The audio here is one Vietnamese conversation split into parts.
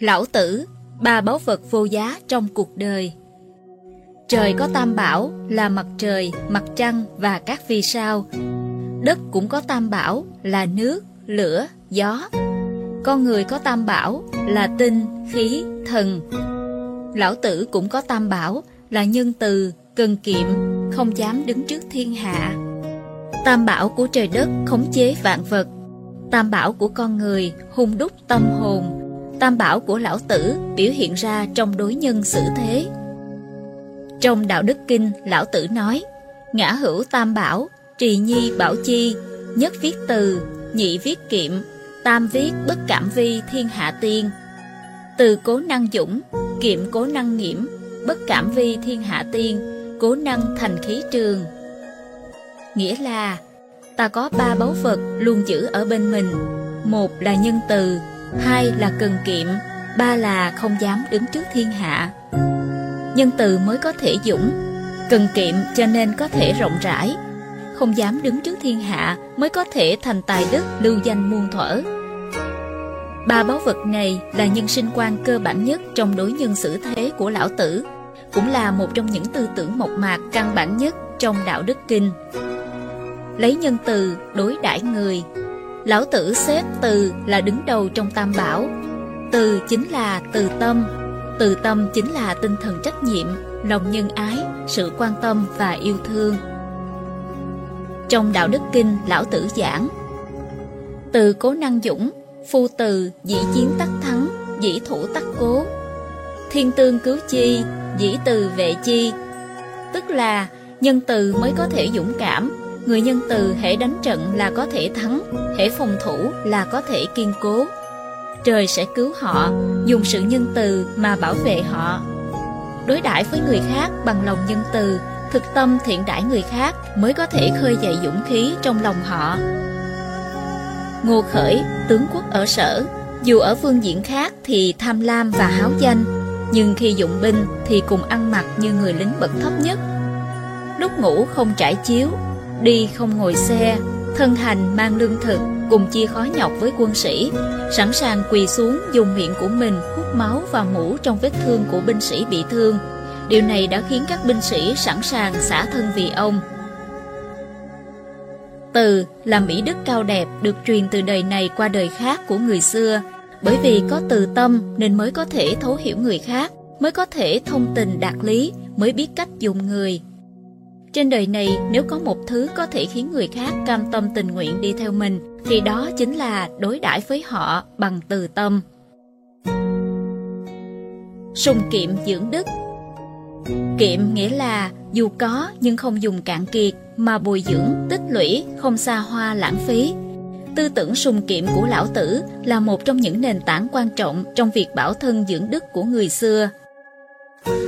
Lão tử, ba báu vật vô giá trong cuộc đời. Trời có tam bảo là mặt trời, mặt trăng và các vì sao. Đất cũng có tam bảo là nước, lửa, gió. Con người có tam bảo là tinh, khí, thần. Lão tử cũng có tam bảo là nhân từ, cần kiệm, không dám đứng trước thiên hạ. Tam bảo của trời đất khống chế vạn vật. Tam bảo của con người hung đúc tâm hồn Tam bảo của lão tử biểu hiện ra trong đối nhân xử thế. Trong Đạo Đức Kinh, lão tử nói, ngã hữu tam bảo, trì nhi bảo chi, nhất viết từ, nhị viết kiệm, tam viết bất cảm vi thiên hạ tiên. Từ cố năng dũng, kiệm cố năng nghiễm, bất cảm vi thiên hạ tiên, cố năng thành khí trường. Nghĩa là, ta có ba báu vật luôn giữ ở bên mình. Một là nhân từ, hai là cần kiệm, ba là không dám đứng trước thiên hạ. Nhân từ mới có thể dũng, cần kiệm cho nên có thể rộng rãi, không dám đứng trước thiên hạ mới có thể thành tài đức lưu danh muôn thuở. Ba báu vật này là nhân sinh quan cơ bản nhất trong đối nhân xử thế của lão tử, cũng là một trong những tư tưởng mộc mạc căn bản nhất trong đạo đức kinh. Lấy nhân từ đối đãi người Lão Tử xếp từ là đứng đầu trong tam bảo. Từ chính là từ tâm. Từ tâm chính là tinh thần trách nhiệm, lòng nhân ái, sự quan tâm và yêu thương. Trong Đạo Đức Kinh, Lão Tử giảng Từ cố năng dũng, phu từ, dĩ chiến tắc thắng, dĩ thủ tắc cố. Thiên tương cứu chi, dĩ từ vệ chi. Tức là nhân từ mới có thể dũng cảm, Người nhân từ hễ đánh trận là có thể thắng, hễ phòng thủ là có thể kiên cố. Trời sẽ cứu họ, dùng sự nhân từ mà bảo vệ họ. Đối đãi với người khác bằng lòng nhân từ, thực tâm thiện đãi người khác mới có thể khơi dậy dũng khí trong lòng họ. Ngô Khởi, tướng quốc ở sở, dù ở phương diện khác thì tham lam và háo danh, nhưng khi dụng binh thì cùng ăn mặc như người lính bậc thấp nhất. Lúc ngủ không trải chiếu, đi không ngồi xe, thân hành mang lương thực cùng chia khó nhọc với quân sĩ, sẵn sàng quỳ xuống dùng miệng của mình hút máu và mũ trong vết thương của binh sĩ bị thương. Điều này đã khiến các binh sĩ sẵn sàng xả thân vì ông. Từ là mỹ đức cao đẹp được truyền từ đời này qua đời khác của người xưa, bởi vì có từ tâm nên mới có thể thấu hiểu người khác, mới có thể thông tình đạt lý, mới biết cách dùng người, trên đời này nếu có một thứ có thể khiến người khác cam tâm tình nguyện đi theo mình thì đó chính là đối đãi với họ bằng từ tâm. sùng kiệm dưỡng đức Kiệm nghĩa là dù có nhưng không dùng cạn kiệt mà bồi dưỡng, tích lũy, không xa hoa lãng phí. Tư tưởng sùng kiệm của lão tử là một trong những nền tảng quan trọng trong việc bảo thân dưỡng đức của người xưa.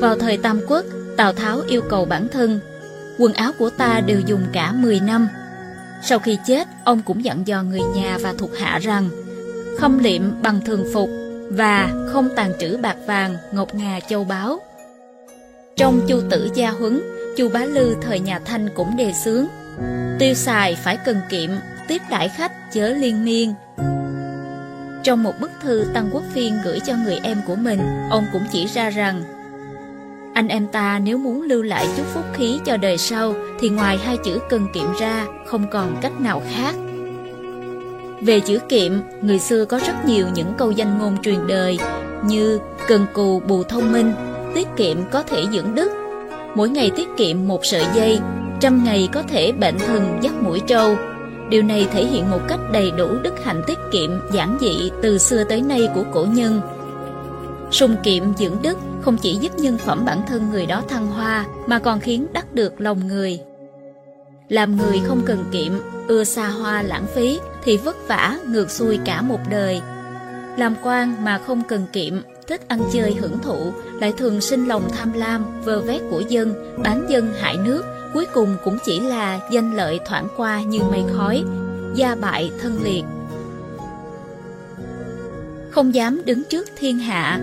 Vào thời Tam Quốc, Tào Tháo yêu cầu bản thân quần áo của ta đều dùng cả 10 năm. Sau khi chết, ông cũng dặn dò người nhà và thuộc hạ rằng không liệm bằng thường phục và không tàn trữ bạc vàng, ngọc ngà châu báu. Trong chu tử gia huấn, chu bá lư thời nhà Thanh cũng đề xướng tiêu xài phải cần kiệm, tiếp đãi khách chớ liên miên. Trong một bức thư Tăng Quốc Phiên gửi cho người em của mình, ông cũng chỉ ra rằng anh em ta nếu muốn lưu lại chút phúc khí cho đời sau thì ngoài hai chữ cần kiệm ra không còn cách nào khác. Về chữ kiệm, người xưa có rất nhiều những câu danh ngôn truyền đời như cần cù bù thông minh, tiết kiệm có thể dưỡng đức, mỗi ngày tiết kiệm một sợi dây, trăm ngày có thể bệnh thần dắt mũi trâu. Điều này thể hiện một cách đầy đủ đức hạnh tiết kiệm giản dị từ xưa tới nay của cổ nhân sùng kiệm dưỡng đức không chỉ giúp nhân phẩm bản thân người đó thăng hoa mà còn khiến đắc được lòng người. Làm người không cần kiệm, ưa xa hoa lãng phí thì vất vả ngược xuôi cả một đời. Làm quan mà không cần kiệm, thích ăn chơi hưởng thụ, lại thường sinh lòng tham lam, vơ vét của dân, bán dân hại nước, cuối cùng cũng chỉ là danh lợi thoảng qua như mây khói, gia bại thân liệt. Không dám đứng trước thiên hạ,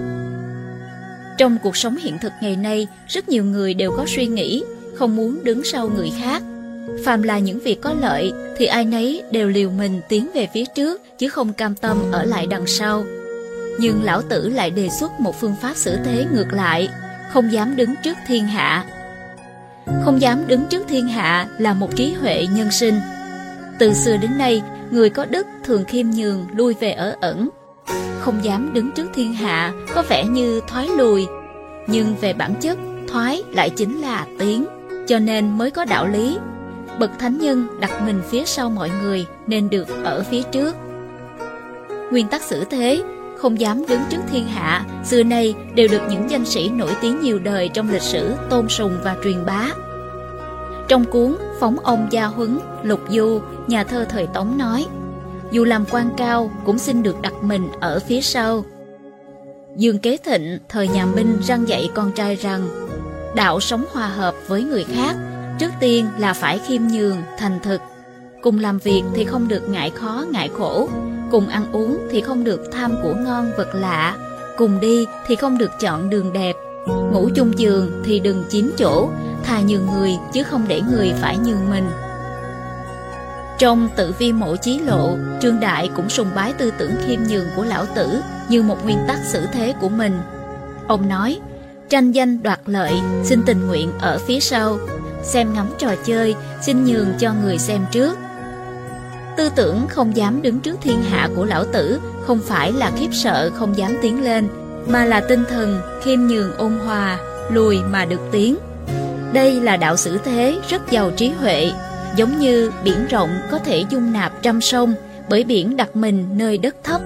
trong cuộc sống hiện thực ngày nay, rất nhiều người đều có suy nghĩ, không muốn đứng sau người khác. Phàm là những việc có lợi thì ai nấy đều liều mình tiến về phía trước chứ không cam tâm ở lại đằng sau. Nhưng lão tử lại đề xuất một phương pháp xử thế ngược lại, không dám đứng trước thiên hạ. Không dám đứng trước thiên hạ là một trí huệ nhân sinh. Từ xưa đến nay, người có đức thường khiêm nhường lui về ở ẩn. Không dám đứng trước thiên hạ có vẻ như thoái lùi, nhưng về bản chất, thoái lại chính là tiến, cho nên mới có đạo lý. Bậc thánh nhân đặt mình phía sau mọi người nên được ở phía trước. Nguyên tắc xử thế không dám đứng trước thiên hạ, xưa nay đều được những danh sĩ nổi tiếng nhiều đời trong lịch sử tôn sùng và truyền bá. Trong cuốn Phóng ông gia huấn, Lục Du, nhà thơ thời Tống nói, dù làm quan cao cũng xin được đặt mình ở phía sau. Dương Kế Thịnh, thời nhà Minh răng dạy con trai rằng, đạo sống hòa hợp với người khác, trước tiên là phải khiêm nhường, thành thực. Cùng làm việc thì không được ngại khó, ngại khổ, cùng ăn uống thì không được tham của ngon vật lạ, cùng đi thì không được chọn đường đẹp, ngủ chung giường thì đừng chiếm chỗ, thà nhường người chứ không để người phải nhường mình. Trong tự vi mộ chí lộ, Trương Đại cũng sùng bái tư tưởng khiêm nhường của lão tử như một nguyên tắc xử thế của mình. Ông nói, tranh danh đoạt lợi, xin tình nguyện ở phía sau, xem ngắm trò chơi, xin nhường cho người xem trước. Tư tưởng không dám đứng trước thiên hạ của lão tử không phải là khiếp sợ không dám tiến lên, mà là tinh thần khiêm nhường ôn hòa, lùi mà được tiến. Đây là đạo xử thế rất giàu trí huệ, giống như biển rộng có thể dung nạp trăm sông, bởi biển đặt mình nơi đất thấp.